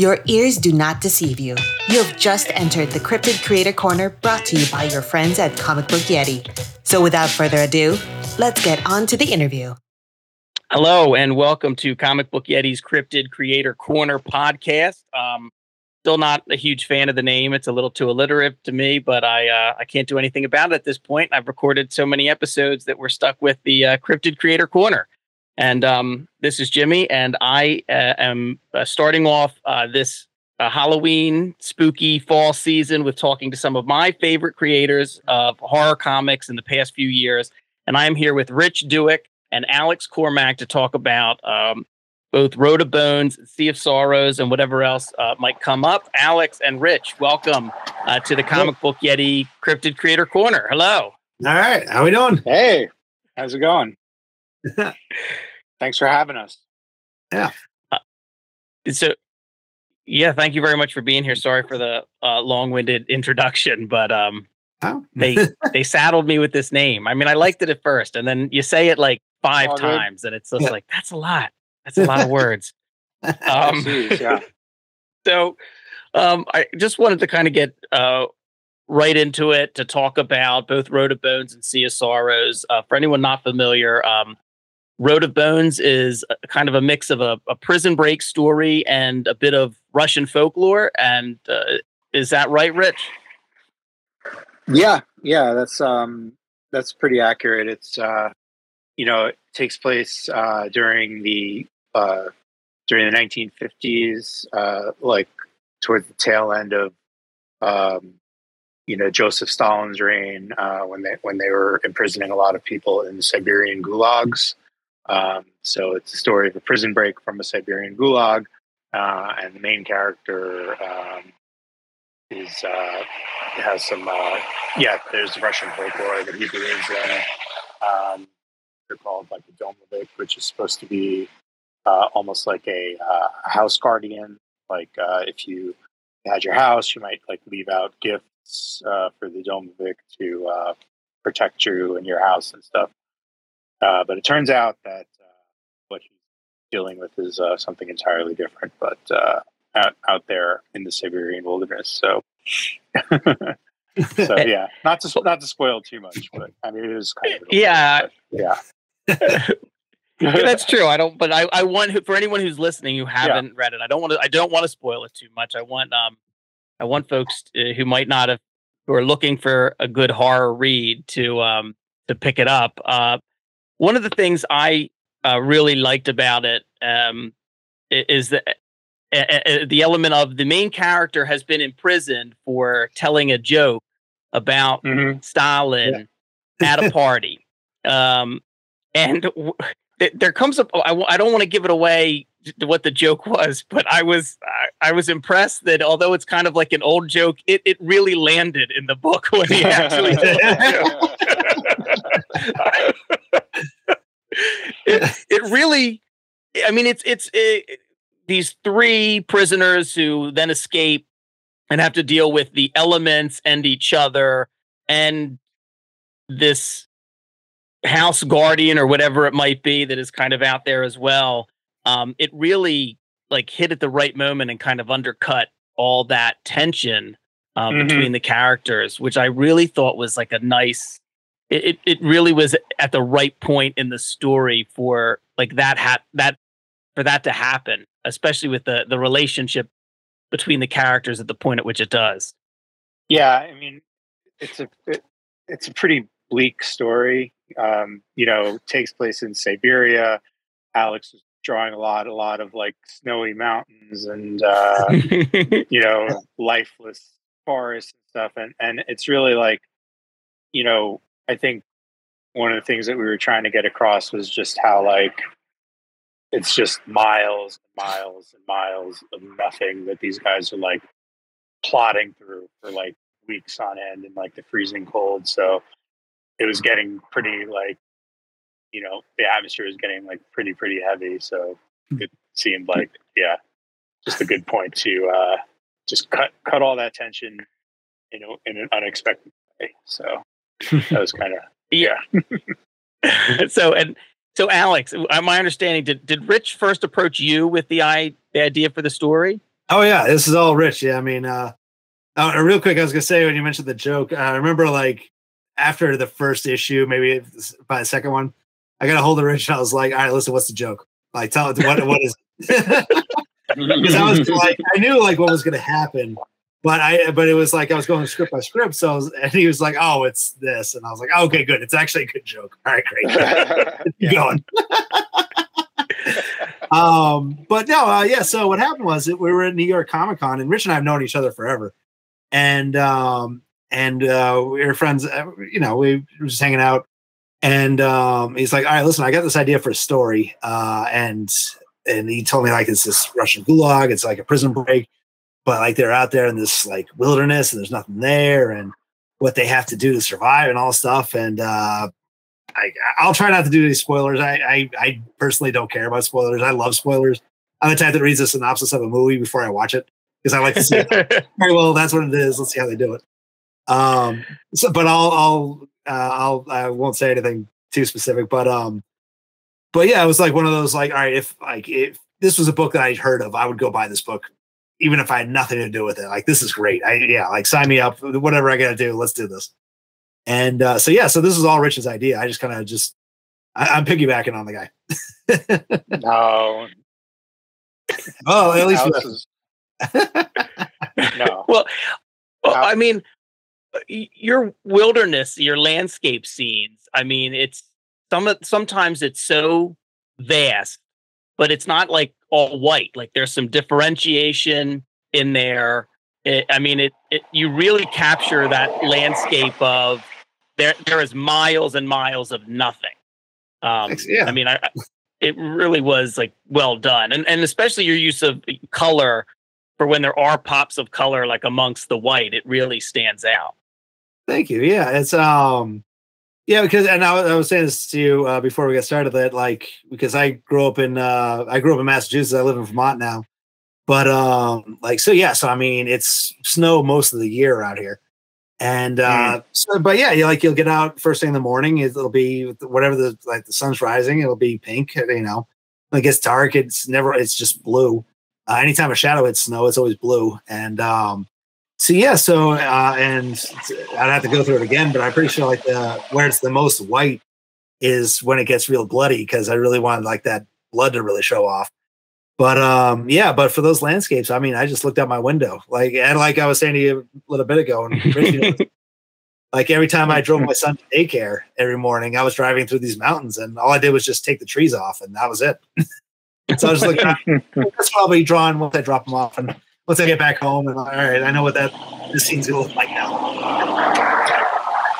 Your ears do not deceive you. You have just entered the Cryptid Creator Corner brought to you by your friends at Comic Book Yeti. So without further ado, let's get on to the interview. Hello, and welcome to Comic Book Yeti's Cryptid Creator Corner podcast. Um, still not a huge fan of the name. It's a little too alliterative to me, but I uh, I can't do anything about it at this point. I've recorded so many episodes that we're stuck with the uh, Cryptid Creator Corner. And um, this is Jimmy, and I uh, am uh, starting off uh, this uh, Halloween spooky fall season with talking to some of my favorite creators of horror comics in the past few years. And I am here with Rich Douek and Alex Cormack to talk about um, both Road of Bones, Sea of Sorrows, and whatever else uh, might come up. Alex and Rich, welcome uh, to the Comic Book Yeti Cryptid Creator Corner. Hello. All right, how we doing? Hey, how's it going? Thanks for having us. Yeah. Uh, so, yeah, thank you very much for being here. Sorry for the uh, long-winded introduction, but um, oh. they they saddled me with this name. I mean, I liked it at first, and then you say it like five times, and it's just yeah. like that's a lot. That's a lot of words. Um, yeah. So, um, I just wanted to kind of get uh, right into it to talk about both Road of Bones and Sea of Sorrows. Uh, for anyone not familiar, um, Road of Bones is kind of a mix of a, a, prison break story and a bit of Russian folklore. And uh, is that right, Rich? Yeah, yeah, that's um, that's pretty accurate. It's uh, you know, it takes place uh, during the uh, during the 1950s, uh, like towards the tail end of um, you know Joseph Stalin's reign, uh, when they when they were imprisoning a lot of people in the Siberian gulags. Um, so it's a story of a prison break from a Siberian gulag, uh, and the main character um, is uh, has some uh, yeah. There's Russian folklore that he believes in. Um, they're called like a domovik, which is supposed to be uh, almost like a uh, house guardian. Like uh, if you had your house, you might like leave out gifts for the domovik to protect you and your house and stuff. Uh, but it turns out that uh, what he's dealing with is uh, something entirely different, but uh, out out there in the Siberian wilderness. So, so yeah, not to not to spoil too much, but I mean it is kind of yeah, yeah. That's true. I don't, but I, I want for anyone who's listening who haven't yeah. read it, I don't want to, I don't want to spoil it too much. I want, um, I want folks who might not have, who are looking for a good horror read to, um, to pick it up. Uh, one of the things I uh, really liked about it um, is that uh, the element of the main character has been imprisoned for telling a joke about mm-hmm. Stalin yeah. at a party. Um, and w- there comes up, I w- I don't want to give it away what the joke was, but I was I, I, was impressed that although it's kind of like an old joke, it, it really landed in the book when he actually told it, it really, I mean, it's it's it, these three prisoners who then escape and have to deal with the elements and each other and this house guardian or whatever it might be that is kind of out there as well. Um, it really like hit at the right moment and kind of undercut all that tension uh, mm-hmm. between the characters, which I really thought was like a nice it, it really was at the right point in the story for like that ha- that for that to happen, especially with the the relationship between the characters at the point at which it does. Yeah, I mean, it's a it, it's a pretty bleak story. Um, you know, takes place in Siberia. Alex is drawing a lot, a lot of like snowy mountains and uh, you know, lifeless forests and stuff, and and it's really like, you know, I think one of the things that we were trying to get across was just how like it's just miles and miles and miles of nothing that these guys are like plodding through for like weeks on end in like the freezing cold. So it was getting pretty like, you know, the atmosphere was getting like pretty, pretty heavy. So it seemed like, yeah, just a good point to uh, just cut cut all that tension, you know, in an unexpected way. So that was kind of yeah. so and so, Alex, uh, my understanding did did Rich first approach you with the i the idea for the story? Oh yeah, this is all Rich. Yeah, I mean, uh, uh, real quick, I was gonna say when you mentioned the joke, I remember like after the first issue, maybe by the second one, I got a hold of Rich and I was like, "All right, listen, what's the joke? Like, tell what what is." Because I was like, I knew like what was gonna happen, but I but it was like I was going script by script. So was, and he was like, "Oh, it's this," and I was like, oh, "Okay, good. It's actually a good joke. All right, great. Going." um, but no, uh, yeah. So what happened was that we were at New York Comic Con, and Rich and I have known each other forever, and um, and uh, we were friends. Uh, you know, we were just hanging out, and um, he's like, "All right, listen, I got this idea for a story," uh, and and he told me like it's this Russian gulag. It's like a prison break but like they're out there in this like wilderness and there's nothing there and what they have to do to survive and all stuff and uh I, I'll try not to do any spoilers. I, I, I personally don't care about spoilers. I love spoilers. I'm the type that reads a synopsis of a movie before I watch it because I like to see. it. Well, that's what it is. Let's see how they do it. Um. So, but I'll, I'll, uh, I'll, I won't say anything too specific. But um, but yeah, it was like one of those like, all right, if like if this was a book that I'd heard of, I would go buy this book even if I had nothing to do with it. Like this is great. I yeah, like sign me up. Whatever I got to do, let's do this. And uh, so yeah, so this is all Rich's idea. I just kind of just I, am piggybacking on the guy. no. Oh, at least is, no. Well, well, I mean, your wilderness, your landscape scenes. I mean, it's some sometimes it's so vast, but it's not like all white. Like there's some differentiation in there. It, I mean, it, it you really capture that landscape of there. There is miles and miles of nothing. Um, yeah. I mean, I, it really was like well done, and and especially your use of color for when there are pops of color like amongst the white, it really stands out. Thank you. Yeah, it's um yeah, because and I, I was saying this to you uh, before we got started that like because I grew up in uh, I grew up in Massachusetts. I live in Vermont now, but um like so yeah. So I mean, it's snow most of the year out here, and uh, mm. so but yeah, you like you'll get out first thing in the morning. It'll be whatever the like the sun's rising. It'll be pink. You know, when it gets dark, it's never. It's just blue. Uh, anytime a shadow hits snow, it's always blue, and um so yeah, so uh, and I'd have to go through it again, but I'm pretty sure like the where it's the most white is when it gets real bloody because I really wanted like that blood to really show off. But um, yeah, but for those landscapes, I mean, I just looked out my window, like and like I was saying to you a little bit ago, and like every time I drove my son to daycare every morning, I was driving through these mountains, and all I did was just take the trees off, and that was it. so I was like, that's probably drawn once I drop them off, and once I get back home and all right, I know what that this scene's gonna look like now.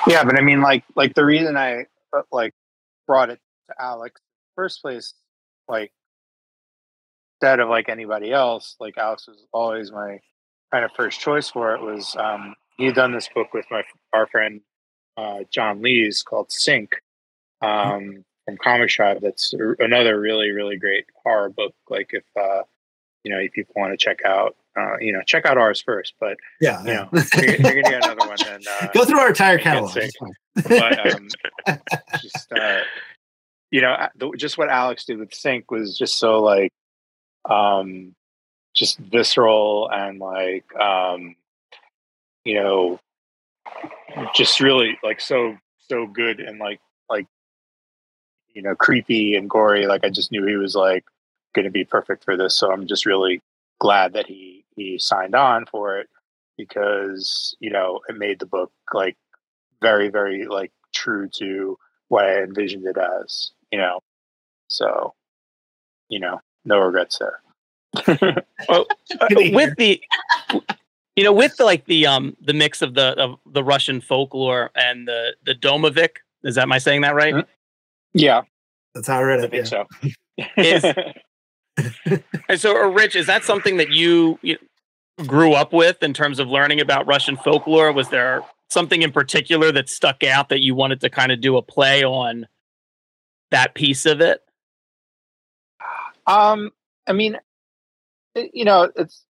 Yeah, but I mean, like, like the reason I uh, like brought it to Alex first place, like instead of like anybody else, like Alex was always my kind of first choice for it. Was um, he had done this book with my our friend uh, John Lees called Sink um, from Comic Shop. That's another really really great horror book. Like if uh, you know if people want to check out uh, you know, check out ours first. But yeah, you know, you're, you're, gonna get another one. Then uh, go through our entire catalog. but um, just uh, you know, the, just what Alex did with Sink was just so like, um, just visceral and like, um, you know, just really like so so good and like like you know creepy and gory. Like I just knew he was like going to be perfect for this. So I'm just really glad that he he signed on for it because you know it made the book like very very like true to what I envisioned it as you know? So you know no regrets there. Well, uh, with the you know with the, like the um the mix of the of the Russian folklore and the the Domovik is that my saying that right? Yeah. That's how I read it I think yeah. so. Is and so, Rich, is that something that you, you grew up with in terms of learning about Russian folklore? Was there something in particular that stuck out that you wanted to kind of do a play on that piece of it? Um, I mean, you know, it's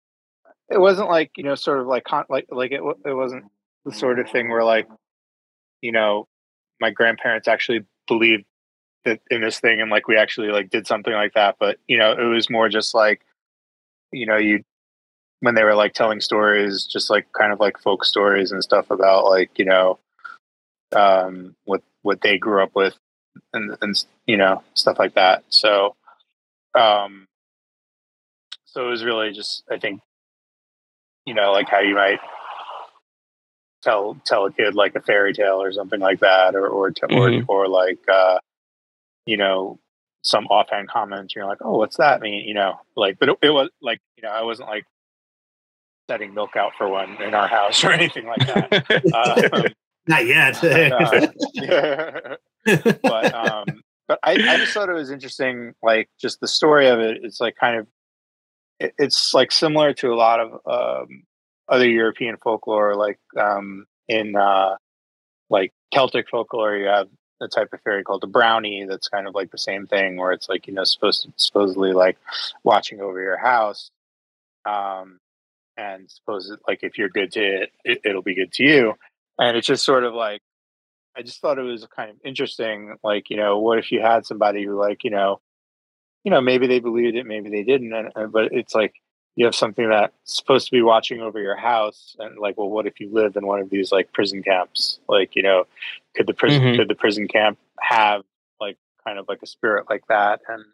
it wasn't like you know, sort of like con- like like it it wasn't the sort of thing where like you know, my grandparents actually believed that in this thing and like we actually like did something like that. But you know, it was more just like you know, you when they were like telling stories, just like kind of like folk stories and stuff about like you know, um, what what they grew up with and and you know stuff like that. So, um, so it was really just I think, you know, like how you might tell tell a kid like a fairy tale or something like that, or or mm-hmm. or, or like uh, you know some offhand comment. You're like, oh, what's that mean? You know, like, but it, it was like you know I wasn't like setting milk out for one in our house or anything like that. um, Not yet. uh, but um, but I, I just thought it was interesting, like just the story of it. It's like kind of it, it's like similar to a lot of um, other European folklore, like um, in uh, like Celtic folklore. You have a type of fairy called the brownie that's kind of like the same thing, where it's like you know supposed to supposedly like watching over your house. Um, and suppose like if you're good to it, it, it'll be good to you. And it's just sort of like I just thought it was kind of interesting. Like, you know, what if you had somebody who, like, you know, you know, maybe they believed it, maybe they didn't, and, and, but it's like you have something that's supposed to be watching over your house, and like, well, what if you live in one of these like prison camps? Like, you know, could the prison mm-hmm. could the prison camp have like kind of like a spirit like that, and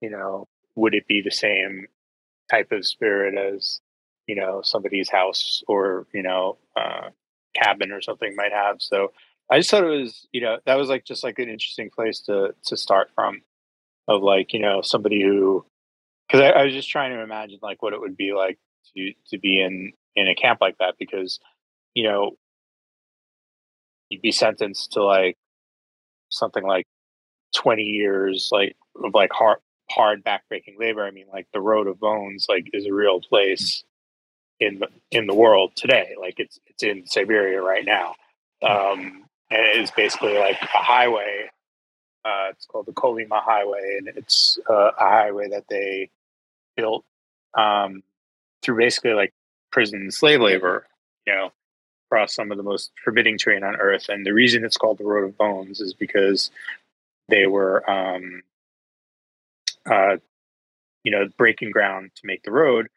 you know, would it be the same type of spirit as you know somebody's house or you know uh, cabin or something might have? So I just thought it was, you know, that was like just like an interesting place to to start from, of like you know somebody who, because I, I, was just trying to imagine like what it would be like to to be in in a camp like that because, you know, you'd be sentenced to like something like twenty years like of like hard hard backbreaking labor. I mean, like the Road of Bones like is a real place in the in the world today. Like it's it's in Siberia right now. Um, and it is basically like a highway. Uh, it's called the Kolyma Highway, and it's uh, a highway that they built um, through basically like prison slave labor. You know, across some of the most forbidding terrain on earth. And the reason it's called the Road of Bones is because they were, um, uh, you know, breaking ground to make the road,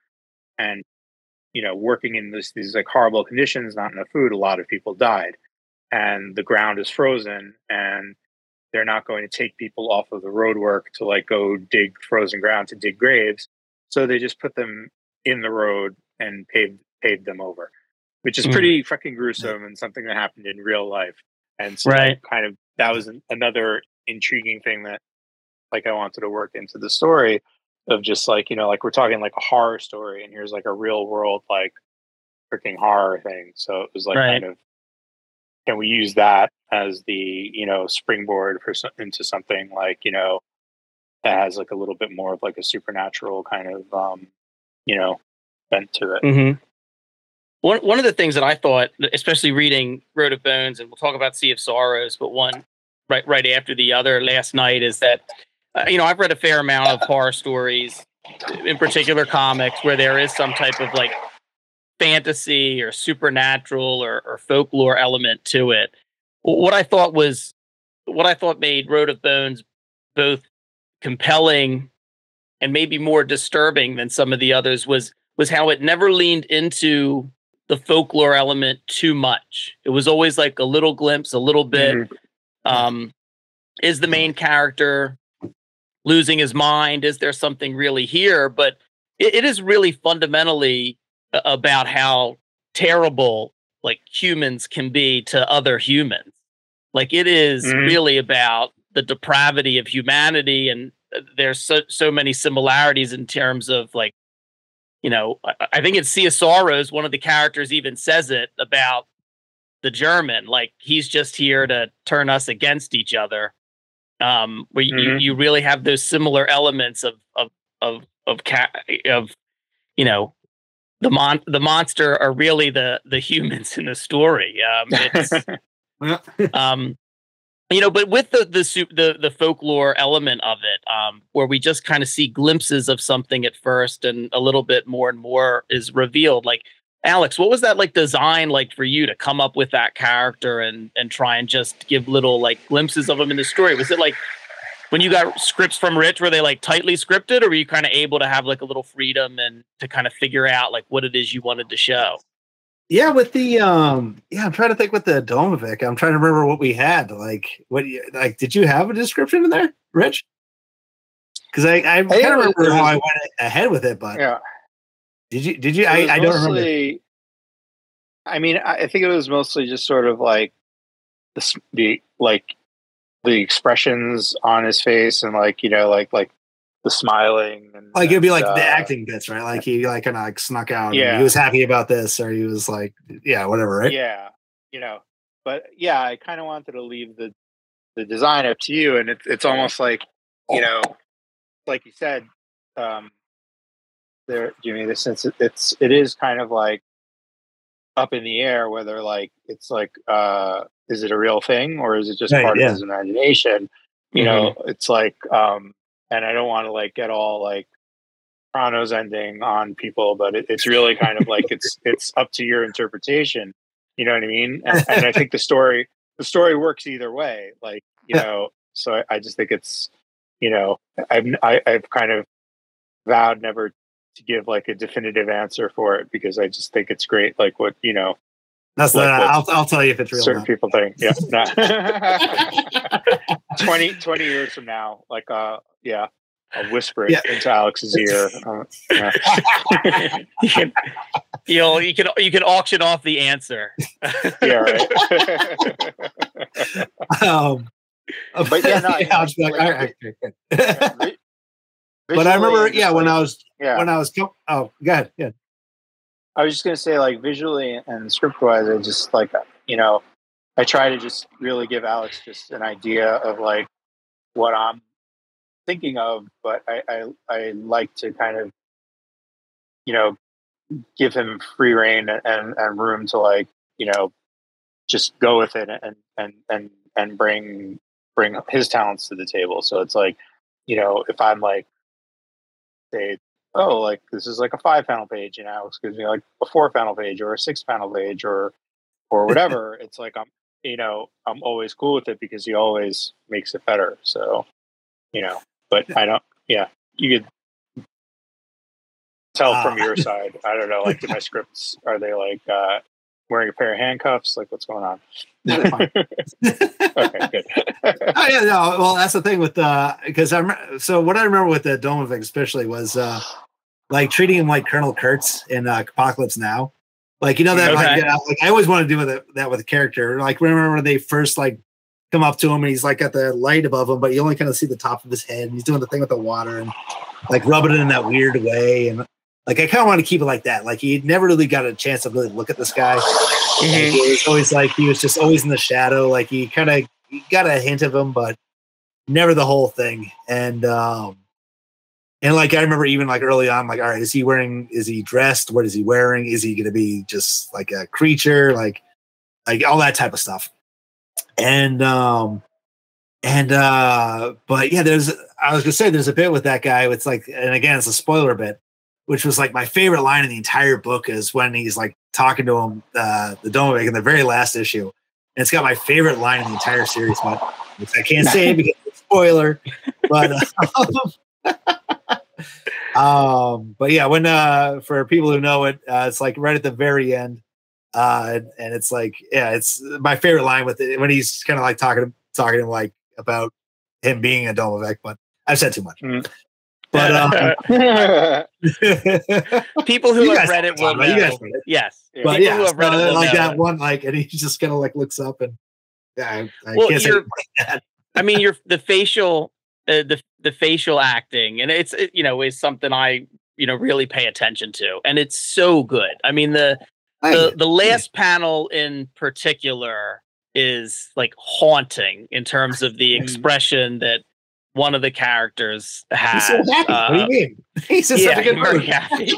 and you know, working in this, these like horrible conditions, not enough food. A lot of people died and the ground is frozen and they're not going to take people off of the road work to like go dig frozen ground to dig graves. So they just put them in the road and paved paved them over, which is mm. pretty mm. fucking gruesome and something that happened in real life. And so right. kind of that was another intriguing thing that like I wanted to work into the story of just like, you know, like we're talking like a horror story and here's like a real world like freaking horror thing. So it was like right. kind of can we use that as the you know springboard for into something like you know that has like a little bit more of like a supernatural kind of um you know bent to it mm-hmm. one, one of the things that i thought especially reading road of bones and we'll talk about sea of sorrows but one right right after the other last night is that uh, you know i've read a fair amount of horror stories in particular comics where there is some type of like fantasy or supernatural or, or folklore element to it. What I thought was what I thought made Road of Bones both compelling and maybe more disturbing than some of the others was was how it never leaned into the folklore element too much. It was always like a little glimpse, a little bit. Mm-hmm. Um, is the main character losing his mind? Is there something really here? But it, it is really fundamentally about how terrible like humans can be to other humans. Like it is mm-hmm. really about the depravity of humanity, and uh, there's so so many similarities in terms of like, you know, I, I think of Sorrows. One of the characters even says it about the German, like he's just here to turn us against each other. Um, where mm-hmm. you, you really have those similar elements of of of of cat of you know the mon the monster are really the the humans in the story. Um, it's um, you know, but with the the the the folklore element of it, um, where we just kind of see glimpses of something at first, and a little bit more and more is revealed. Like Alex, what was that like design like for you to come up with that character and and try and just give little like glimpses of him in the story? Was it like when you got scripts from Rich, were they like tightly scripted, or were you kind of able to have like a little freedom and to kind of figure out like what it is you wanted to show? Yeah, with the um, yeah, I'm trying to think with the Domovic. I'm trying to remember what we had. Like, what like did you have a description in there, Rich? Because I I kind of remember was, how I went ahead with it, but yeah, did you did you? I, I don't remember. I mean, I think it was mostly just sort of like the the like the expressions on his face and like you know like like the smiling and like it'd be like uh, the acting bits, right? Like he like kind of like snuck out. Yeah, he was happy about this, or he was like, yeah, whatever, right? Yeah, you know, but yeah, I kind of wanted to leave the the design up to you, and it's it's almost like you know, like you said, um, there, Jimmy. This since it, it's it is kind of like up in the air whether like it's like uh is it a real thing or is it just right, part yeah. of his imagination you mm-hmm. know it's like um and I don't want to like get all like Sopranos ending on people, but it, it's really kind of like it's it's up to your interpretation. You know what I mean? And, and I think the story the story works either way. Like you know, so I, I just think it's you know I've I, have i have kind of vowed never to give like a definitive answer for it because I just think it's great. Like what you know. That's like not, I'll, I'll tell you if it's real. Certain people think, yeah. 20, 20 years from now, like uh, yeah, I'll whisper it yeah. into Alex's ear. Uh, yeah. you can, you'll, you can you can auction off the answer. yeah, right. um, but yeah, no, yeah, I was like, all right, okay, but I remember, yeah, when I was yeah. when I was oh, go ahead, yeah. I was just gonna say, like visually and script wise, I just like you know, I try to just really give Alex just an idea of like what I'm thinking of, but I, I, I like to kind of, you know, give him free reign and, and room to like, you know, just go with it and, and, and, and bring, bring his talents to the table. So it's like, you know, if I'm like, say, oh, like this is like a five panel page, you know, excuse me, like a four panel page or a six panel page or, or whatever. it's like, I'm, you know, I'm always cool with it because he always makes it better. So, you know, but I don't. Yeah, you could tell from your side. I don't know. Like, do my scripts are they like uh, wearing a pair of handcuffs? Like, what's going on? okay, good. oh yeah, no. Well, that's the thing with uh, because I'm so what I remember with the Domovic especially was uh, like treating him like Colonel Kurtz in uh, Apocalypse Now. Like you know that okay. like, uh, like I always want to do with it, that with a character. Like remember when they first like come up to him and he's like got the light above him, but you only kind of see the top of his head. And he's doing the thing with the water and like rubbing it in that weird way. And like I kind of want to keep it like that. Like he never really got a chance to really look at this guy. Mm-hmm. Like, he was always like he was just always in the shadow. Like he kind of got a hint of him, but never the whole thing. And um and like I remember even like early on, like, all right, is he wearing is he dressed? What is he wearing? Is he gonna be just like a creature? Like like all that type of stuff and um and uh but yeah there's i was gonna say there's a bit with that guy it's like and again it's a spoiler bit which was like my favorite line in the entire book is when he's like talking to him uh the Domovic in the very last issue and it's got my favorite line in the entire series but which i can't say it because it's spoiler but um, um but yeah when uh for people who know it uh it's like right at the very end uh, and it's like, yeah, it's my favorite line with it when he's kind of like talking, talking to him like about him being a Domovic, but I've said too much. Mm. But um, people who have read it will know. Read it. Yes, but people yeah, who have read it like that one, like, and he just kind of like looks up and yeah, I, I well, can't say I mean, you're the facial, uh, the the facial acting, and it's it, you know is something I you know really pay attention to, and it's so good. I mean the the the last panel in particular is like haunting in terms of the mm-hmm. expression that one of the characters has. He's so happy. uh, what do you mean? He's in yeah, such a good he's very happy.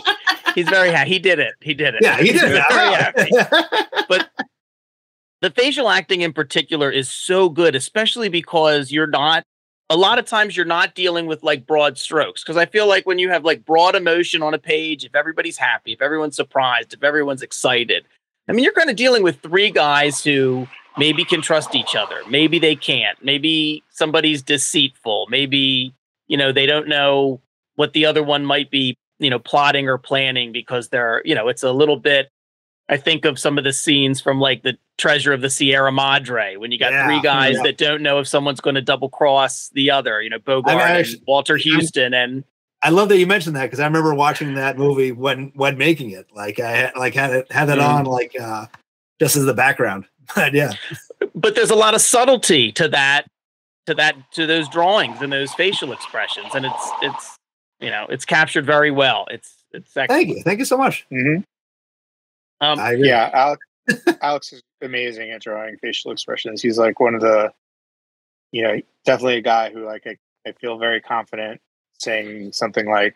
He's very happy. He did it. He did it. Yeah, he He's did it. very happy. but the facial acting in particular is so good, especially because you're not a lot of times you're not dealing with like broad strokes. Because I feel like when you have like broad emotion on a page, if everybody's happy, if everyone's surprised, if everyone's excited, I mean, you're kind of dealing with three guys who maybe can trust each other, maybe they can't, maybe somebody's deceitful, maybe you know they don't know what the other one might be, you know, plotting or planning because they're, you know, it's a little bit I think of some of the scenes from like the Treasure of the Sierra Madre when you got Yeah, three guys yeah. that don't know if someone's going to double cross the other. You know, Bogart, I and actually- Walter Huston, and I love that you mentioned that because I remember watching that movie when when making it. Like I had- like had it had that Mm. on like uh just as the background. But yeah, but there's a lot of subtlety to that, to that, to those drawings and those facial expressions, and it's it's you know it's captured very well. It's it's excellent. thank you, thank you so much. hmm Um, I agree. Yeah, Alex, Alex is amazing at drawing facial expressions. He's like one of the, you know, definitely a guy who like I, I feel very confident saying something like,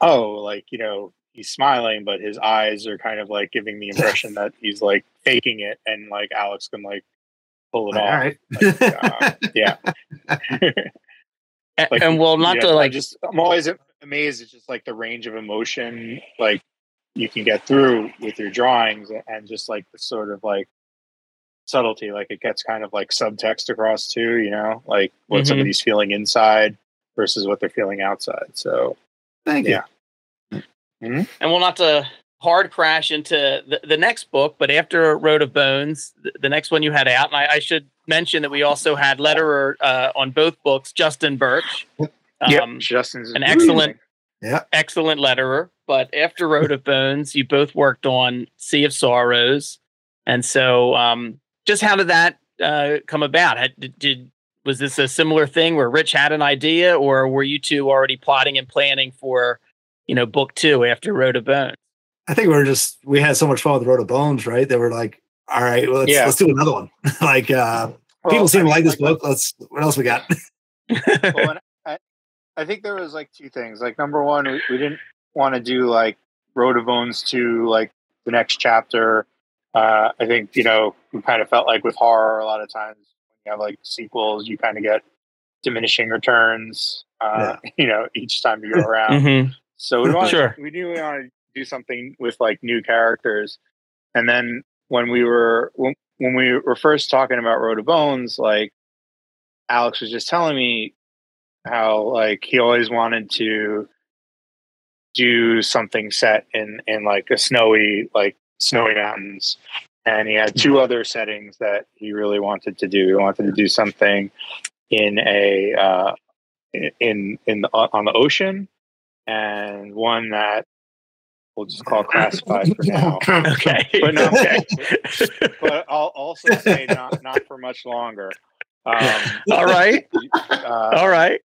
"Oh, like you know, he's smiling, but his eyes are kind of like giving the impression that he's like faking it," and like Alex can like pull it All off. right. Like, uh, yeah, a- like, and well, not yeah, to I like just I'm always amazed at just like the range of emotion like you can get through with your drawings and just like the sort of like subtlety like it gets kind of like subtext across too you know like what Mhm. somebody's feeling inside versus what they're feeling outside so Thank you. Yeah. and well, not to hard crash into the, the next book, but after Road of Bones, the, the next one you had out, and I, I should mention that we also had letterer uh, on both books, Justin Birch. yeah Um, justin's an excellent- Yeah. excellent letterer. But after Road of Bones, you both worked on Sea of Sorrows, and so um, just how did that uh, come about? Had, did, did was this a similar thing where Rich had an idea, or were you two already plotting and planning for you know book two after Road of Bones? I think we are just we had so much fun with Road of Bones, right? They were like, all right, well, let's Yeah. let's do another one. like uh people seem to like this book. Let's what else we got? well, I, I think there was like two things. Like number one, we, we didn't want to do like Road of Bones to like the next chapter. Uh, I think you know we kind of felt like with horror a lot of times when you have like sequels, you kind of get diminishing returns. Uh, You know, each time you go around. Mhm. So we wanted, Sure. we knew we wanted to do something with like new characters. And then when we were when, when we were first talking about Road of Bones, like Alex was just telling me how like he always wanted to do something set in in like a snowy like snowy mountains and he had two other settings that he really wanted to do he wanted to do something in a uh in in the, on the ocean and one that we'll just call classified for now Okay. But no, okay. but I'll also say not not for much longer um All right. uh, All right.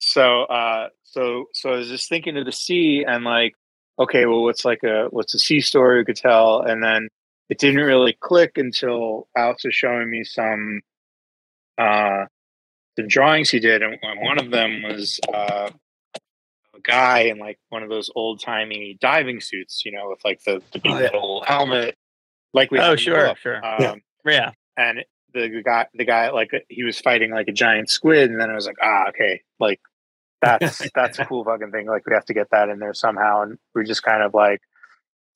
so uh so so i was just thinking of the sea and like okay well what's like a what's a sea story we could tell and then it didn't really click until alex was showing me some uh the drawings he did and and one of them was uh a guy in like one of those old timey diving suits you know with like the, the big Oh, yeah. metal helmet like we Oh, have in the sure, book. sure. um, Yeah. And the, the guy the guy like he was fighting like a giant squid and then i was like ah okay like that's that's a cool fucking thing like we have to get that in there somehow and we just kind of like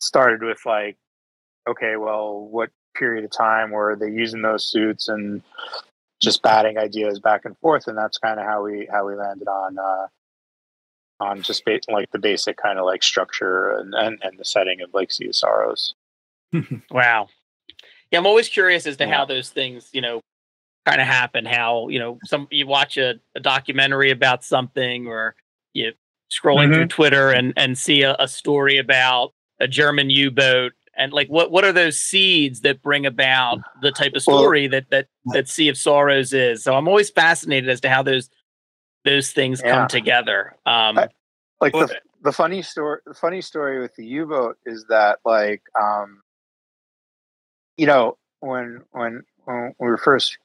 started with like okay well what period of time were they using those suits and just batting ideas back and forth and that's kind of how we how we landed on uh on just ba- like the basic kind of like structure and, and and the setting of like sea of sorrows Wow. Yeah, I'm always curious as to Yeah. how those things, you know, kind of happen. How you know, some you watch a, a documentary about something, or you scrolling through mm-hmm. Twitter and and see a, a story about a German U-boat, and like what what are those seeds that bring about the type of Well- story that that that Sea of Sorrows is? So I'm always fascinated as to how those those things Yeah. come together. Um, I- like the, the funny story the funny story with the u-boat is that like um you know when when when we first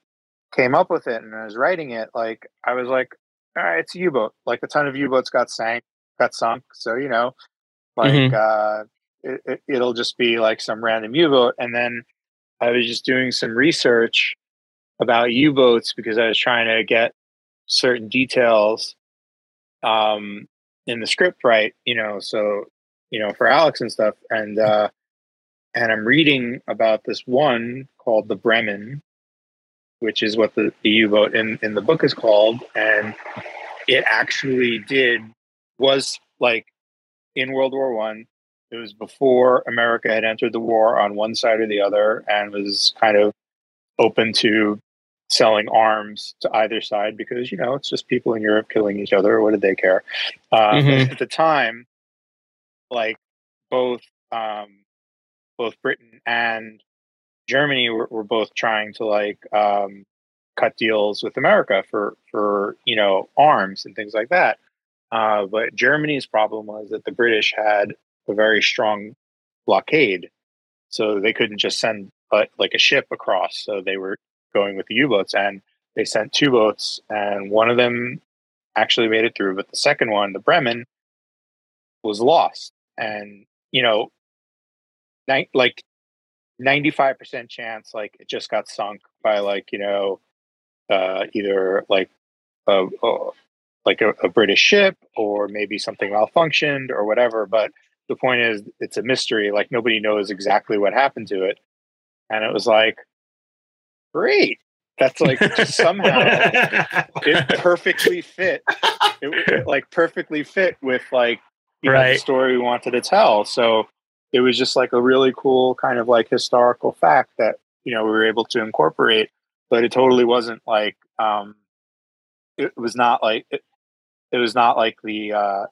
came up with it and i was writing it like i was like all right, it's a U-boat. Like a ton of U-boats got sank, got sunk. So you know, like mm-hmm. uh, it, it, it'll just be like some random U-boat. And then I was just doing some research about U-boats because I was trying to get certain details um, in the script right. You know, so you know for Alex and stuff. And uh, and I'm reading about this one called the Bremen, which is what the, the U-boat in, in the book is called. And it actually did was like in World War One. It was before America had entered the war on one side or the other and was kind of open to selling arms to either side because you know it's just people in Europe killing each other. What did they care? Uh, mm-hmm. At the time, like both um, both Britain and Germany were, were both trying to like um, cut deals with America for for you know arms and things like that. Uh, but Germany's problem was that the British had a very strong blockade, so they couldn't just send uh, like a ship across. So they were going with the U-boats, and they sent two boats, and one of them actually made it through, but the second one, the Bremen, was lost. And you know, ni- like 95% chance like it just got sunk by like you know uh, either like a, a like a, a, british ship or maybe something malfunctioned or whatever but the point is it's a mystery like nobody knows exactly what happened to it and it was like great. That's like somehow it perfectly fit. It, it, like perfectly fit with like right. know, the story we wanted to tell. So it was just like a really cool kind of like historical fact that you know we were able to incorporate but it totally wasn't like um it was not like it, it was not like the uh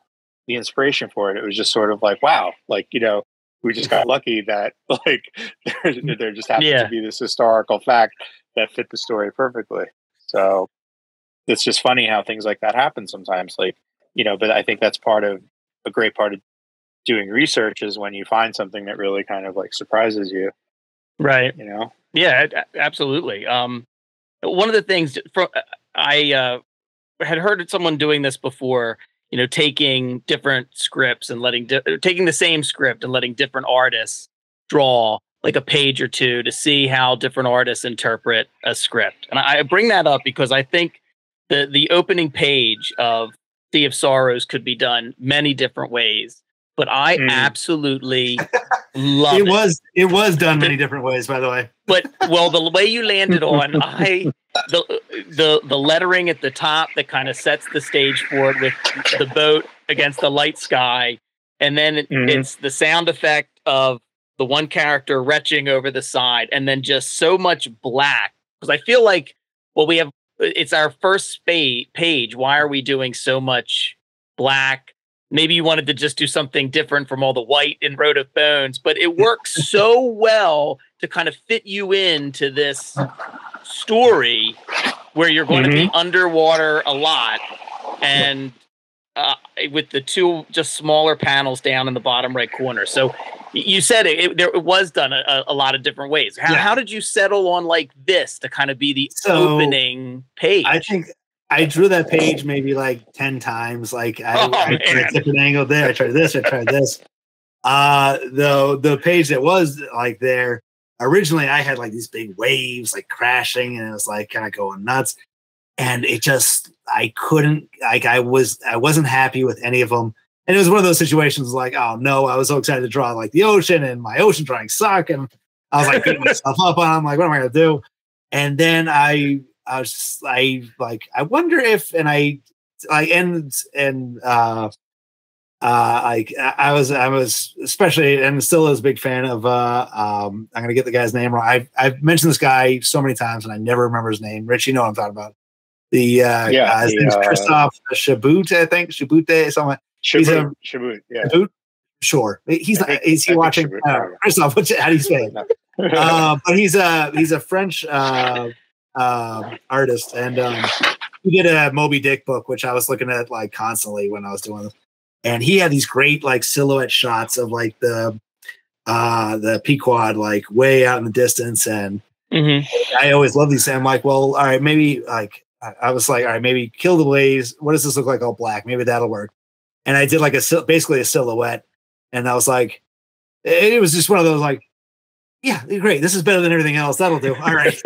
the inspiration for it. It was just sort of like wow like you know we just got lucky that like there, there just happened yeah. to be this historical fact that fit the story perfectly so it's just funny how things like that happen sometimes like you know but i think that's part of a great part of doing research is when you find something that really kind of like surprises you. Right. You know? Yeah, absolutely. Um, one of the things from I uh, had heard someone doing this before, you know, taking different scripts and letting di- taking the same script and letting different artists draw like a page or two to see how different artists interpret a script. And I bring that up because I think the the opening page of Sea of Sorrows could be done many different ways but I mm. absolutely love it. It was it was done many different ways, by the way. But well, the way you landed on, I the the the lettering at the top that kind of sets the stage for it with the boat against the light sky, and then mm. it's the sound effect of the one character retching over the side, and then just so much black. Because I feel like well, we have it's our first spa- page. Why are we doing so much black? Maybe you wanted to just do something different from all the white and Road of Bones, but it works so well to kind of fit you into this story where you're going mm-hmm. to be underwater a lot and uh, with the two just smaller panels down in the bottom right corner. So you said it, it there it was done a, a, lot of different ways. How, yeah. how did you settle on like this to kind of be the so, opening page? I think I drew that page maybe like 10 times. Like I, oh, I tried a different angle there. I tried this, I tried this. Uh the the page that was like there, originally I had like these big waves like crashing and it was like kind of going nuts. And it just I couldn't like I was I wasn't happy with any of them. And it was one of those situations like, oh no, I was so excited to draw like the ocean and my ocean drawings suck. And I was like beating myself up on I'm like, what am I gonna do? And then I I was just, I like, I wonder if, and I, I and and uh, uh, I I was I was especially and still is a big fan of uh um I'm gonna get the guy's name wrong. I've I've mentioned this guy so many times and I never remember his name. Rich, you know what I'm talking about. The uh yeah, uh, his the, name's uh, Christophe Chabouté, I think. Chabouté something. Chabouté, Chabouté, yeah. Chabouté? Sure. He's not is he watching uh, Christophe, what's how do you say it? uh, but he's a he's a French uh uh, artist, and um, he did a Moby Dick book, which I was looking at like constantly when I was doing this. And he had these great like silhouette shots of like the uh the Pequod like way out in the distance, and mm-hmm. I always love these. And I'm like, well, all right, maybe like I, was like, all right, maybe kill the blaze. What does this look like all black? Maybe that'll work. And I did like a basically a silhouette, and I was like, it was just one of those like, yeah, great. This is better than everything else. That'll do. All right.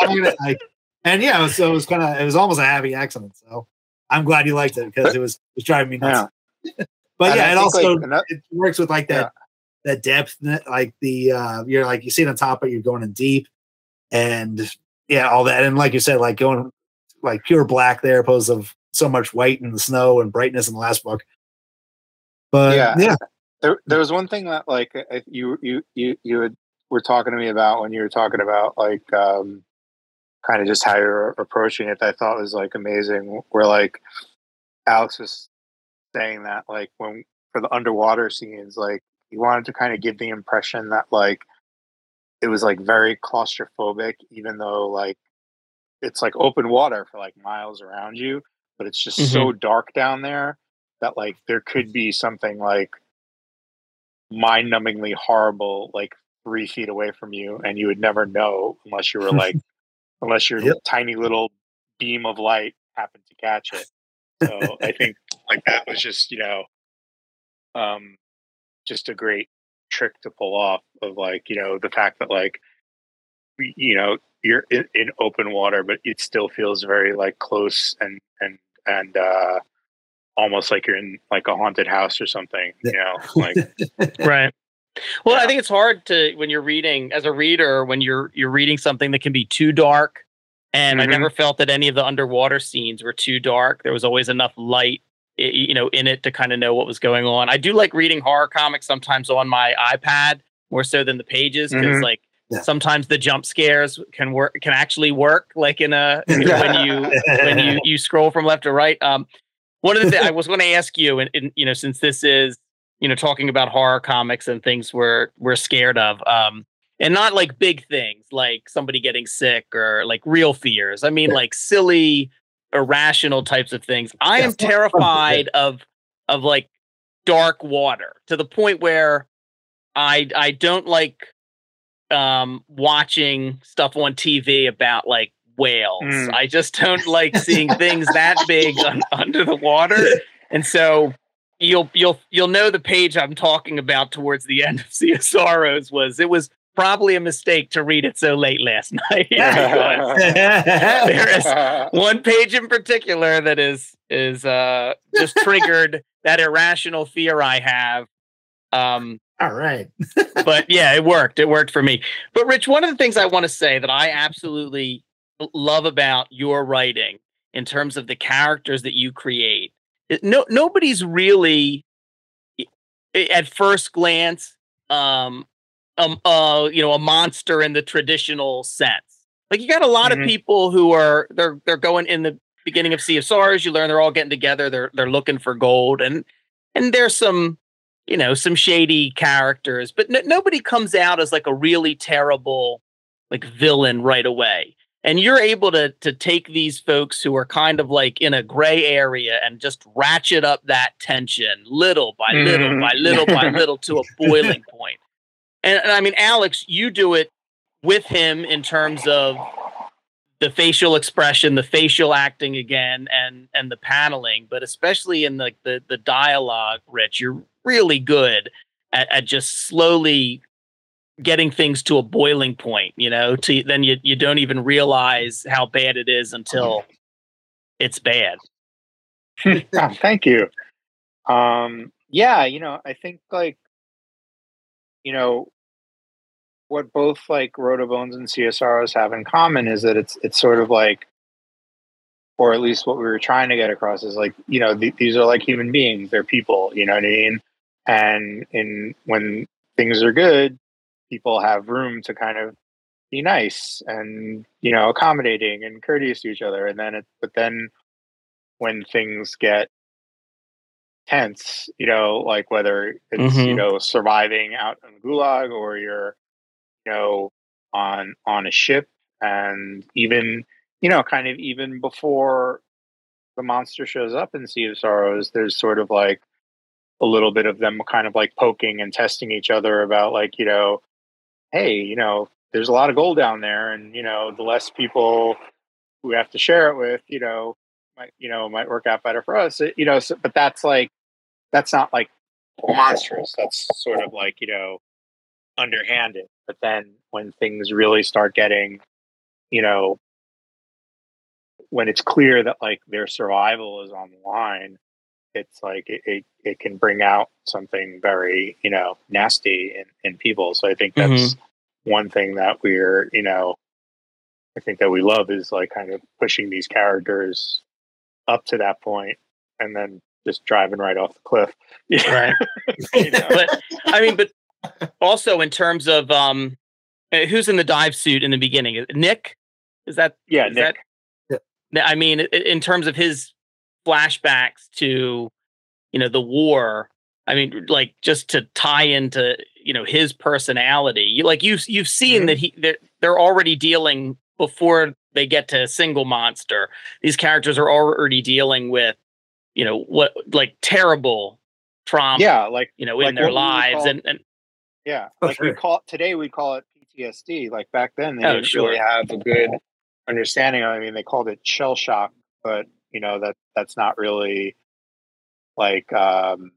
I'm gonna, like, and yeah, so it was kind of it was almost a happy accident. So I'm glad you liked it because it was it was driving me nuts. but And yeah, it also like, ano- it works with like that that depth, like the uh you're like you see it on top, but you're going in deep, and yeah, all that, and like you said, like going like pure black there, opposed of so much white in the snow and brightness in the last book. But Yeah. yeah, There, there was one thing that like you you you you had, were talking to me about when you were talking about like um, kind of just how you're approaching it. I thought was like amazing. Where like Alex was saying that like when for the underwater scenes, like he wanted to kind of give the impression that like it was like very claustrophobic, even though like it's like open water for like miles around you, but it's just so dark down there that like there could be something like mind-numbingly horrible like three feet away from you and you would never know unless you were like unless your Yep. tiny little beam of light happened to catch it. So i think like that was just you know um just a great trick to pull off of like you know the fact that like you know you're in, in open water but it still feels very like close and and and uh almost like you're in like a haunted house or something you know like right well i think it's hard to when you're reading as a reader when you're you're reading something that can be too dark and i Mhm. never felt that any of the underwater scenes were too dark there was always enough light you know in it to kind of know what was going on i do like reading horror comics sometimes on my ipad more so than the pages because Mhm. like Yeah. sometimes the jump scares can work can actually work like in a you know, when you when you you scroll from left to right. Um, one of the things I was going to ask you, and, and you know, since this is you know talking about horror comics and things we're we're scared of, um, and not like big things like somebody getting sick or like real fears. I mean, like silly, irrational types of things. I Yeah, am yeah. terrified of of like dark water to the point where I I don't like um watching stuff on TV about like whales. Mm. I just don't like seeing things that big un- under the water. And so you'll you'll you'll know the page I'm talking about towards the end of Sea of Sorrows was it was probably a mistake to read it so late last night. there is one page in particular that is is uh just triggered that irrational fear I have. Um all right. but yeah, it worked. It worked for me. But Rich, one of the things I want to say that I absolutely love about your writing in terms of the characters that you create, no nobody's really at first glance um um uh you know a monster in the traditional sense. Like you got a lot Mhm. of people who are they're they're going in the beginning of Sea of Sorrows, you learn they're all getting together, they're they're looking for gold and and there's some you know some shady characters but nobody comes out as like a really terrible like villain right away and you're able to to take these folks who are kind of like in a gray area and just ratchet up that tension little by mm-hmm. little by little by little to a boiling point. And, and i mean alex you do it with him in terms of the facial expression, the facial acting again, and and the paneling, but especially in the the, the dialogue, Rich, you're really good at, at just slowly getting things to a boiling point. You know, to then you you don't even realize how bad it is until it's bad. Thank you. Um, yeah, you know, I think like, you know, what both like Road of Bones and Sea of Sorrows have in common is that it's it's sort of like, or at least what we were trying to get across is like, you know, th- these are like human beings, they're people, you know what I mean? And in when things are good, people have room to kind of be nice and you know accommodating and courteous to each other, and then it, but then when things get tense, you know, like whether it's you Mhm. know surviving out in the gulag or you're you know on on a ship and even you know kind of even before the monster shows up in Sea of Sorrows, there's sort of like a little bit of them kind of like poking and testing each other about like you know hey you know there's a lot of gold down there and you know the less people we have to share it with, you know, might you know might work out better for us. It, you know, so, but that's like that's not like monstrous. That's sort of like you know underhanded. But then when things really start getting, you know, when it's clear that like their survival is on the line, it's like it, it, it can bring out something very you know nasty in, in people. So I think that's mm-hmm. One thing that we're you know I think that we love is like kind of pushing these characters up to that point and then just driving right off the cliff. Right. you know? But I mean, but also in terms of um uh, who's in the dive suit in the beginning? Nick? Is that yeah, is Nick. That, I mean, in terms of his flashbacks to, you know, the war. I mean, like just to tie into, you know, his personality. You like you've you've seen mm-hmm. that he they're, they're already dealing before they get to a single monster. These characters are already dealing with, you know, what like terrible trauma. Yeah, like you know, like in their lives, call, and and yeah, oh, like sure. we call today we call it PTSD. Like back then, they oh, didn't sure. really have a good understanding. I mean, they called it shell shock, but you know that that's not really like um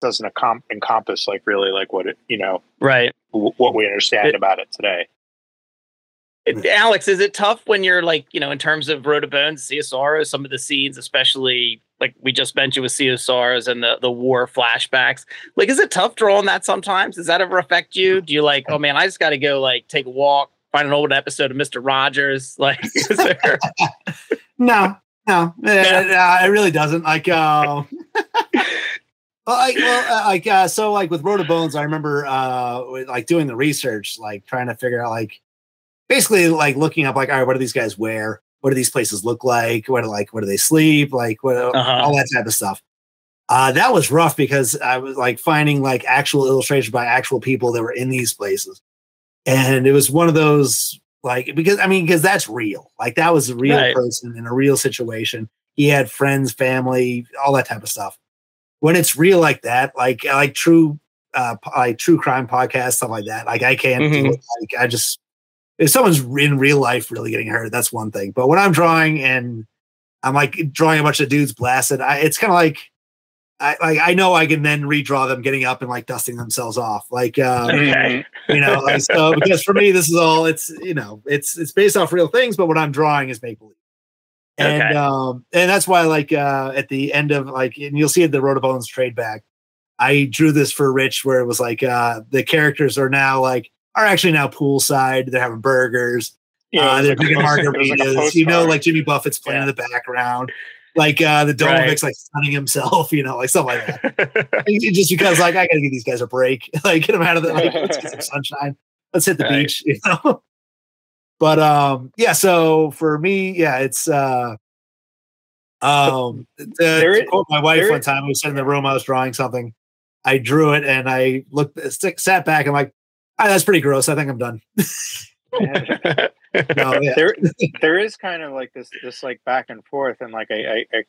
doesn't encompass like really like what it you know right w- what we understand it, about it today Alex, is it tough when you're like, you know, in terms of Road of Bones, Sea of Sorrows, some of the scenes, especially like we just mentioned with Sea of Sorrows and the, the war flashbacks, like, is it tough drawing that sometimes? Does that ever affect you? Do you like, oh man, I just got to go like take a walk, find an old episode of Mr. Rogers? Like, is there? no, no, yeah. it really doesn't. Like, uh, Well, I, well, uh, like uh, so, like with Road of Bones, I remember uh, like doing the research, like trying to figure out like basically like looking up like all right what do these guys wear? What do these places look like? What like where do they sleep? Like what uh-huh. all that type of stuff. Uh, that was rough because i was like finding like actual illustrations by actual people that were in these places. And it was one of those like because i mean because that's real. Like that was a real right. person in a real situation. He had friends family all that type of stuff when it's real like that like like true uh like true crime podcast stuff like that like i can't mm-hmm. it like i just if someone's in real life really getting hurt, that's one thing. But when I'm drawing and I'm like drawing a bunch of dudes blasted, I, it's kind of like I like I know I can then redraw them getting up and like dusting themselves off, like um, okay. you know, like, so because for me this is all it's you know it's it's based off real things, but what I'm drawing is make believe. And okay. um and that's why like uh at the end of like and you'll see at the Road of Bones trade back, I drew this for Rich where it was like uh the characters are now like are actually now poolside. They're having burgers. Yeah, uh, they're drinking margaritas. Like you know, like Jimmy Buffett's playing yeah. in the background. Like uh, the Domovoi's right. like sunning himself, you know, like something like that. just because, like, I gotta give these guys a break. like, get them out of the like, let's get some sunshine. Let's hit the right. beach, you know. But um, yeah. So for me, yeah, it's uh, um, to, to quote my wife one time, I was sitting in the room, I was drawing something. I drew it and I looked, sat back. I'm like, Ah, that's pretty gross. I think I'm done. no, yeah. there, there is kind of like this, this like back and forth, and like I, I, I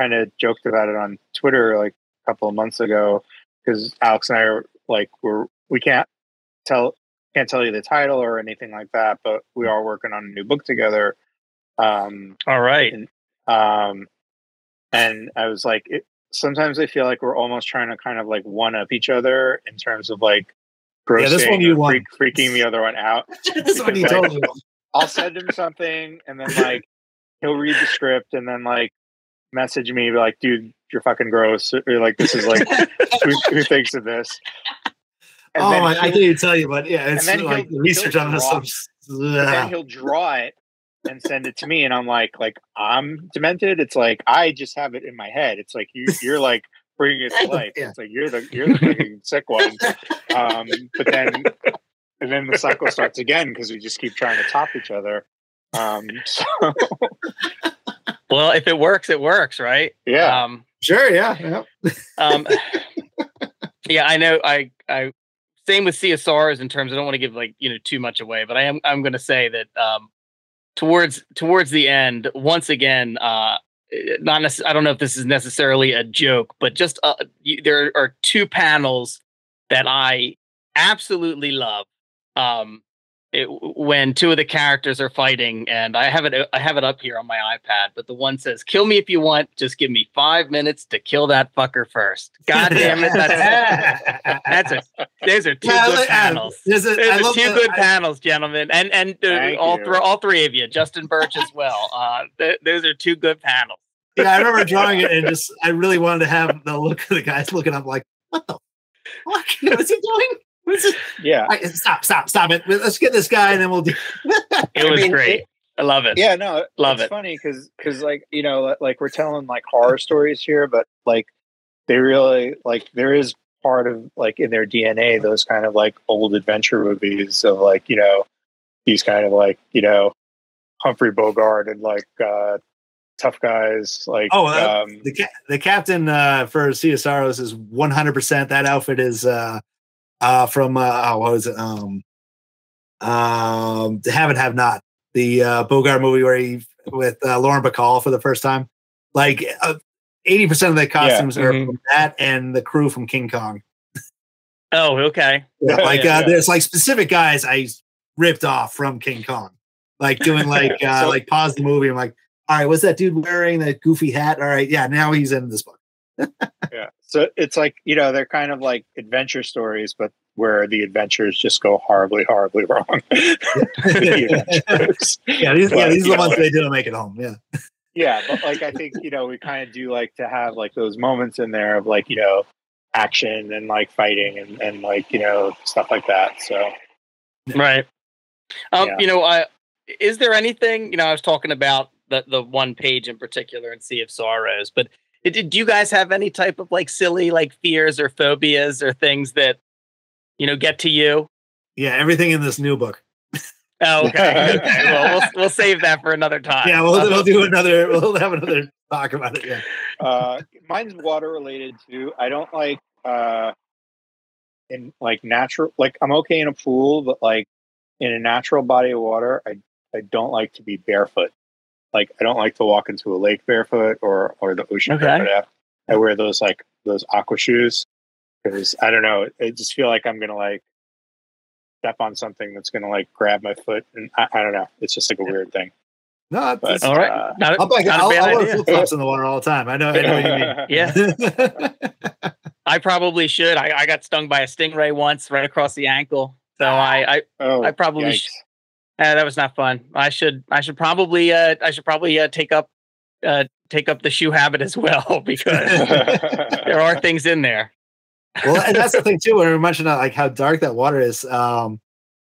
kind of joked about it on Twitter like a couple of months ago because Alex and I are like we're we can't tell can't tell you the title or anything like that, but we are working on a new book together. Um, All right. And, um, and I was like, it, sometimes I feel like we're almost trying to kind of like one up each other in terms of like yeah, this one you want. Freak, freaking the other one out. this one you like, totally want. I'll send him something, and then like he'll read the script, and then like message me, be like, "Dude, you're fucking gross." Or like, "This is like, who, who, thinks of this?" And oh, I, I can't even tell you, but yeah, it's like the research on this. Then he'll draw it and send it to me, and I'm like, like I'm demented. It's like I just have it in my head. It's like you, you're like bringing it to life. Yeah. It's like you're the you're the sick one. Um, but then and then the cycle starts again because we just keep trying to top each other. Um, so. well, if it works, it works, right? Yeah. Um, sure. Yeah. Yeah. um, yeah, I know. I I same with Sea of Sorrows in terms. I don't want to give like you know too much away, but I am I'm going to say that um, towards towards the end, once again, uh, not necess- I don't know if this is necessarily a joke, but just uh, you, there are two panels that I absolutely love. Um, it, when two of the characters are fighting, and I have it I have it up here on my iPad, but the one says, "Kill me if you want, just give me five minutes to kill that fucker first. God damn it, that's that's a those are two Yeah, good like, panels. there's a- Those I are two the- good I- panels, gentlemen, and and uh, all you. three all three of you, Justin Birch as well. Uh, th- those are two good panels. yeah, I remember drawing it and just I really wanted to have the look of the guys looking up like, what the fuck? What is he doing? What is this? Yeah. I, stop, stop, stop it. Let's get this guy and then we'll do It was mean, great. it- I love it. Yeah, no, Love it's it. funny because because like you know like we're telling like horror stories here, but like they really like there is part of like in their DNA those kind of like old adventure movies of like you know these kind of like you know Humphrey Bogart and like uh tough guys like Oh, uh, um the ca- the captain uh, for Sea of Sorrows is one hundred percent. That outfit is uh, uh, from uh, oh, what was it? Um, um, Have and Have Not, the uh, Bogart movie where he with uh, Lauren Bacall for the first time. Like uh, eighty percent of the costumes are Mhm. from that and the crew from King Kong. Oh, okay. Yeah, like Yeah, uh, yeah. there's like specific guys I ripped off from King Kong, like doing like uh, So- like pause the movie. I'm like, all right, what's that dude wearing that goofy hat? All right, yeah, now he's in this book. yeah so it's like you know they're kind of like adventure stories but where the adventures just go horribly horribly wrong The yeah, these, yeah, these are you the know, ones they didn't make it home. Yeah, yeah but like i think you know we kind of do like to have like those moments in there of like you know action and like fighting and, and like you know stuff like that so Right. Um, Yeah. you know, I is there anything, you know, I was talking about the the one page in particular in Sea of Sorrows, but did, do you guys have any type of like silly like fears or phobias or things that you know get to you? yeah, everything in this new book. Oh, okay. okay. Well, we'll we'll save that for another time. Yeah, we'll, we'll do another. We'll have another talk about it. Yeah, uh mine's water related too i don't like uh in like natural like i'm okay in a pool but like in a natural body of water i i don't like to be barefoot like i don't like to walk into a lake barefoot or or the ocean Okay. barefoot i wear those like those aqua shoes because i don't know i just feel like i'm gonna like step on something that's gonna like grab my foot and i, I don't know it's just like a weird thing no, But- all right. uh, Not, a- I'll, back, not a I'll, I'll wear flip flops in the water all the time. I know. I know what you mean. Yeah. I probably should. I, I got stung by a stingray once right across the ankle. So I, I oh I probably yikes. sh- Uh, that was not fun. I should I should probably uh I should probably uh, take up uh take up the shoe habit as well because there are things in there. well, and that's the thing too. When we mentioned uh, like how dark that water is, um,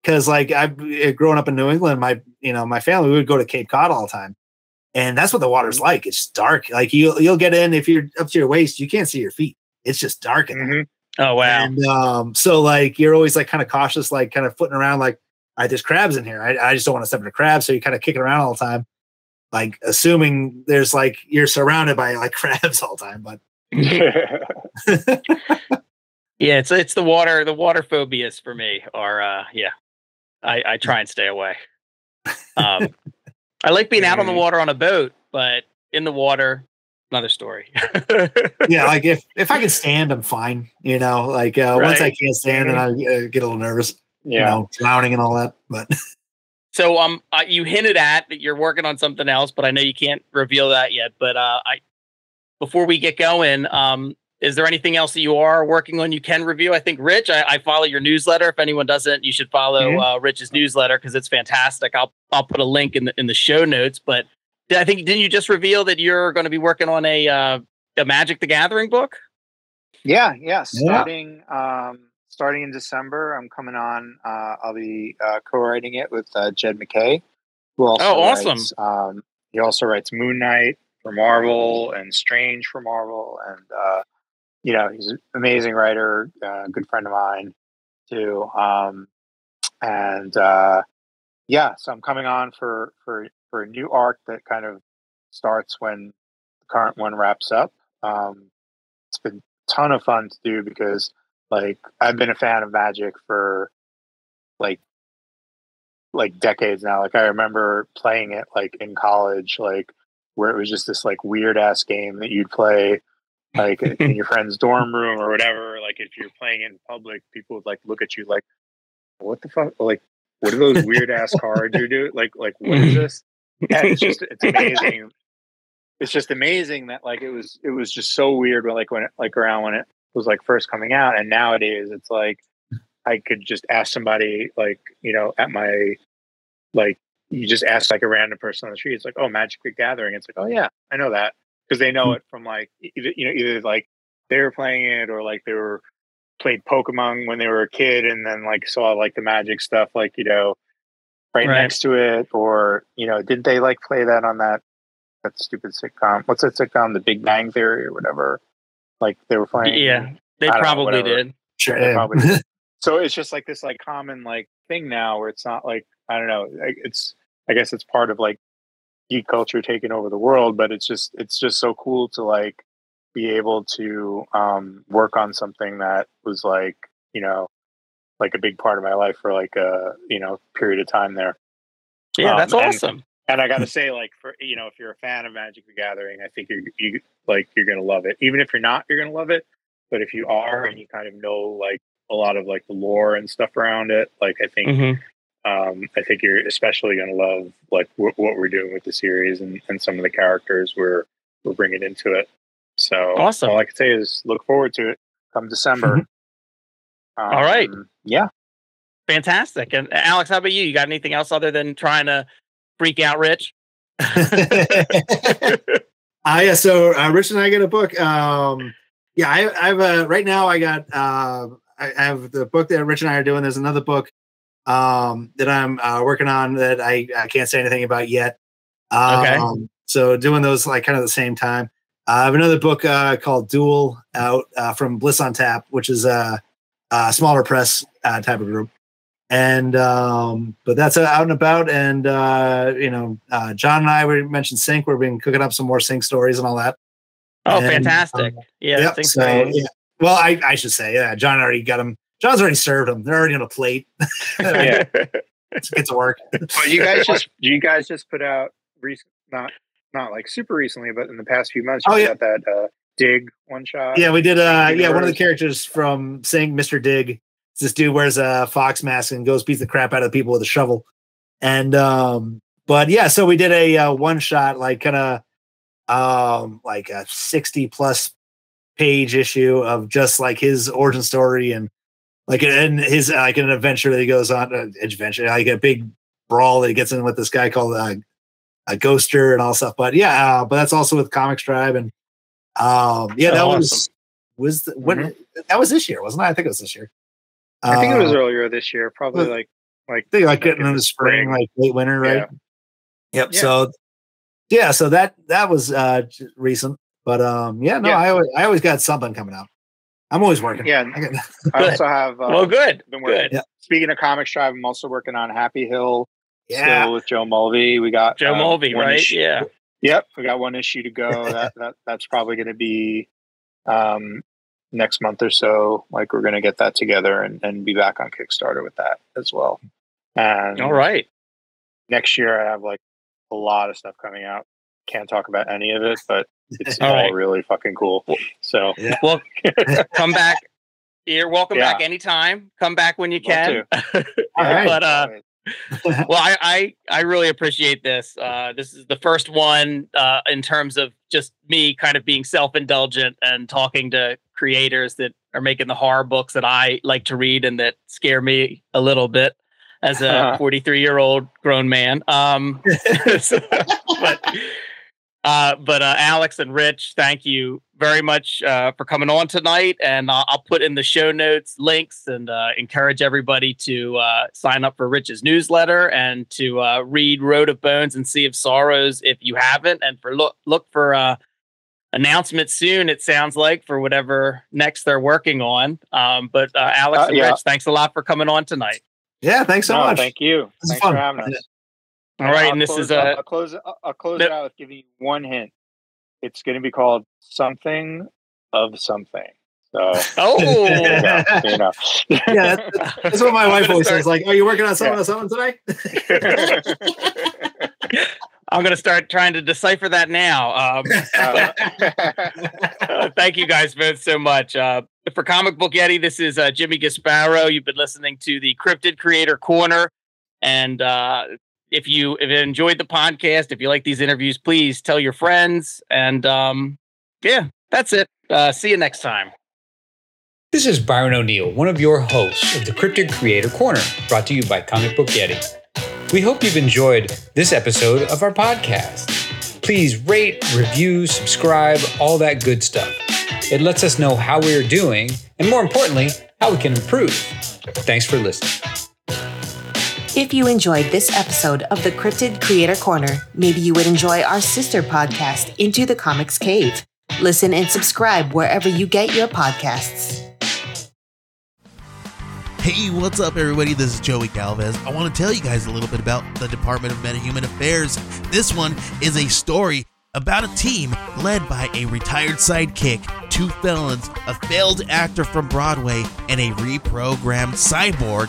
because like I've uh, growing up in New England, my you know my family we would go to Cape Cod all the time, and that's what the water's like. It's dark. Like you you'll get in if you're up to your waist, you can't see your feet. It's just dark in there. Mhm. Oh wow. And um, so like you're always like kind of cautious, like kind of footing around, like, all right, there's crabs in here. I, I just don't want to step in a crab. So you're kind of kicking around all the time, like assuming there's like you're surrounded by like crabs all the time. But Yeah, it's it's the water the water phobias for me are uh yeah. I, I try and stay away. Um I like being out on the water on a boat, but in the water, another story. yeah, like if if I can stand, I'm fine. You know, like uh, once I can't stand, and I uh, get a little nervous. You know, drowning and all that. But So um, uh, you hinted at that you're working on something else, but I know you can't reveal that yet. But uh, I, before we get going, um, is there anything else that you are working on? You can review. I think Rich, I, I follow your newsletter. If anyone doesn't, you should follow Mhm. uh, Rich's newsletter because it's fantastic. I'll I'll put a link in the in the show notes. But did- I think didn't you just reveal that you're going to be working on a uh, a Magic the Gathering book? Yeah, yeah. Starting um, starting in December, I'm coming on. Uh, I'll be uh, co-writing it with uh, Jed MacKay, who also Oh, awesome. writes, um, he also writes Moon Knight for Marvel and Strange for Marvel, and uh, you know he's an amazing writer, uh, good friend of mine too. Um, and uh, yeah, so I'm coming on for for for a new arc that kind of starts when the current one wraps up. Um, it's been a ton of fun to do because like I've been a fan of Magic for like like decades now. Like I remember playing it like in college, like where it was just this like weird ass game that you'd play like in your friend's dorm room or whatever. Like if you're playing it in public, people would like look at you like, what the fuck? Like what are those weird ass cards you're doing? Like, like what is this? And it's just it's amazing. It's just amazing that like it was it was just so weird when like when it, like around when it was like first coming out, and nowadays it's like I could just ask somebody like you know at my like you just ask like a random person on the street. It's like oh Magic the Gathering. It's like oh yeah I know that because they know hmm. it from like either, you know either like they were playing it or like they were played Pokemon when they were a kid and then like saw like the magic stuff like you know right, Right. next to it or you know didn't they like play that on that that stupid sitcom what's that sitcom the Big Bang Theory or whatever like they were playing Yeah, they I don't know, probably did. Sure. they probably did. so it's just like this like common like thing now where it's not like I don't know it's I guess it's part of like geek culture taking over the world but it's just it's just so cool to like be able to um work on something that was like you know like a big part of my life for like a you know period of time there Yeah, Um, that's and- awesome. And I got to say, like for you know, if you're a fan of Magic the Gathering, I think you're you like you're gonna love it. Even if you're not, you're gonna love it. But if you are and you kind of know like a lot of like the lore and stuff around it, like I think hmm um, I think you're especially gonna love like w- what we're doing with the series and, and some of the characters we're we're bringing into it. So Awesome. All I can say is look forward to it come December. Um, All right. Yeah. Fantastic. And Alex, how about you? You got anything else other than trying to freak out Rich? Uh, yeah, so uh, Rich and I get a book. Um, yeah, I, I have a right now. I got uh, I I have the book that Rich and I are doing. There's another book um, that I'm uh, working on that I, I can't say anything about yet. Um, Okay. So doing those like kind of the same time. I have another book uh, called Duel out uh, from Bliss on Tap, which is a, a smaller press uh, type of group. And um, but that's uh, out and about, and uh, you know, uh, John and I we mentioned Sink. We've been cooking up some more Sink stories and all that. Oh, And, fantastic. um, yeah, Yep, thanks so, for- yeah. Well, I, I should say, yeah, John already got them. John's already served them. They're already on a plate. Yeah. It's get to work. But you guys just you guys just put out recent not not like super recently, but in the past few months, you Oh, put yeah. out that uh, dig one shot. Yeah, we did. Uh, yeah, one of the characters from Sink, Mr. Dig. This dude wears a fox mask and goes beats the crap out of people with a shovel. And um, but yeah, so we did a uh, one shot, like kind of um, like a sixty plus page issue of just like his origin story and like and his uh, like an adventure that he goes on, uh, adventure like a big brawl that he gets in with this guy called uh, a ghoster and all stuff. But yeah, uh, but that's also with ComixTribe and um, yeah, Oh, that awesome. was was the, when that was this year, wasn't it? I think it was this year. I think it was Uh, earlier this year, probably like like they like like getting in in the the spring, spring. like late winter, right? Yeah. Yep. Yeah. So yeah, so that that was uh recent, but um yeah, no, Yeah. I always I always got something coming out. I'm always working. Yeah. I also have uh, well, good. been working. Good. Yeah. Speaking of ComixTribe, I'm also working on Happy Hill yeah. still with Joe Mulvey. We got Joe um, Mulvey, right? issue- Yeah. Yep, we got one issue to go. that, that that's probably going to be um, next month or so. Like we're going to get that together and, and be back on Kickstarter with that as well. And All right. next year I have like a lot of stuff coming out. Can't talk about any of it, but it's All all right. really fucking cool. So Well, come back. You're welcome Yeah. back anytime. Come back when you can. All right. but uh, well, I, I I really appreciate this. Uh, this is the first one uh, in terms of just me kind of being self indulgent and talking to creators that are making the horror books that I like to read and that scare me a little bit as a 43 year old grown man. Um, so- but uh, but uh, Alex and Rich, thank you very much uh, for coming on tonight, and uh, I'll put in the show notes links and uh, encourage everybody to uh, sign up for Rich's newsletter and to uh, read Road of Bones and Sea of Sorrows if you haven't, and for look look for uh, announcements soon. It sounds like for whatever next they're working on. Um, but uh, Alex Uh, and yeah. Rich, thanks a lot for coming on tonight. Yeah, thanks so no, much. thank you. This Thanks fun. for having us. All right, I'll and this close is out- a I'll close. I'll- I'll close No. it out with giving you one hint. It's going to be called something of something. So oh. there you go. You know. Yeah, That's what my wife always start- says. Like, are you working on something Yeah. or something today?" I'm going to start trying to decipher that now. Um, Uh, uh, thank you guys both so much. Uh, for Comic Book Yeti, this is uh, Jimmy Gaspero. You've been listening to the Cryptid Creator Corner. And uh, if you if you enjoyed the podcast, if you like these interviews, please tell your friends. And um, yeah, that's it. Uh, see you next time. This is Byron O'Neill, one of your hosts of the Cryptic Creator Corner, brought to you by Comic Book Yeti. We hope you've enjoyed this episode of our podcast. Please rate, review, subscribe, all that good stuff. It lets us know how we are doing, and more importantly, how we can improve. Thanks for listening. If you enjoyed this episode of the Cryptid Creator Corner, maybe you would enjoy our sister podcast, Into the Comics Cave. Listen and subscribe wherever you get your podcasts. Hey, what's up, everybody? This is Joey Galvez. I want to tell you guys a little bit about the Department of Metahuman Affairs. This one is a story about a team led by a retired sidekick, two felons, a failed actor from Broadway, and a reprogrammed cyborg.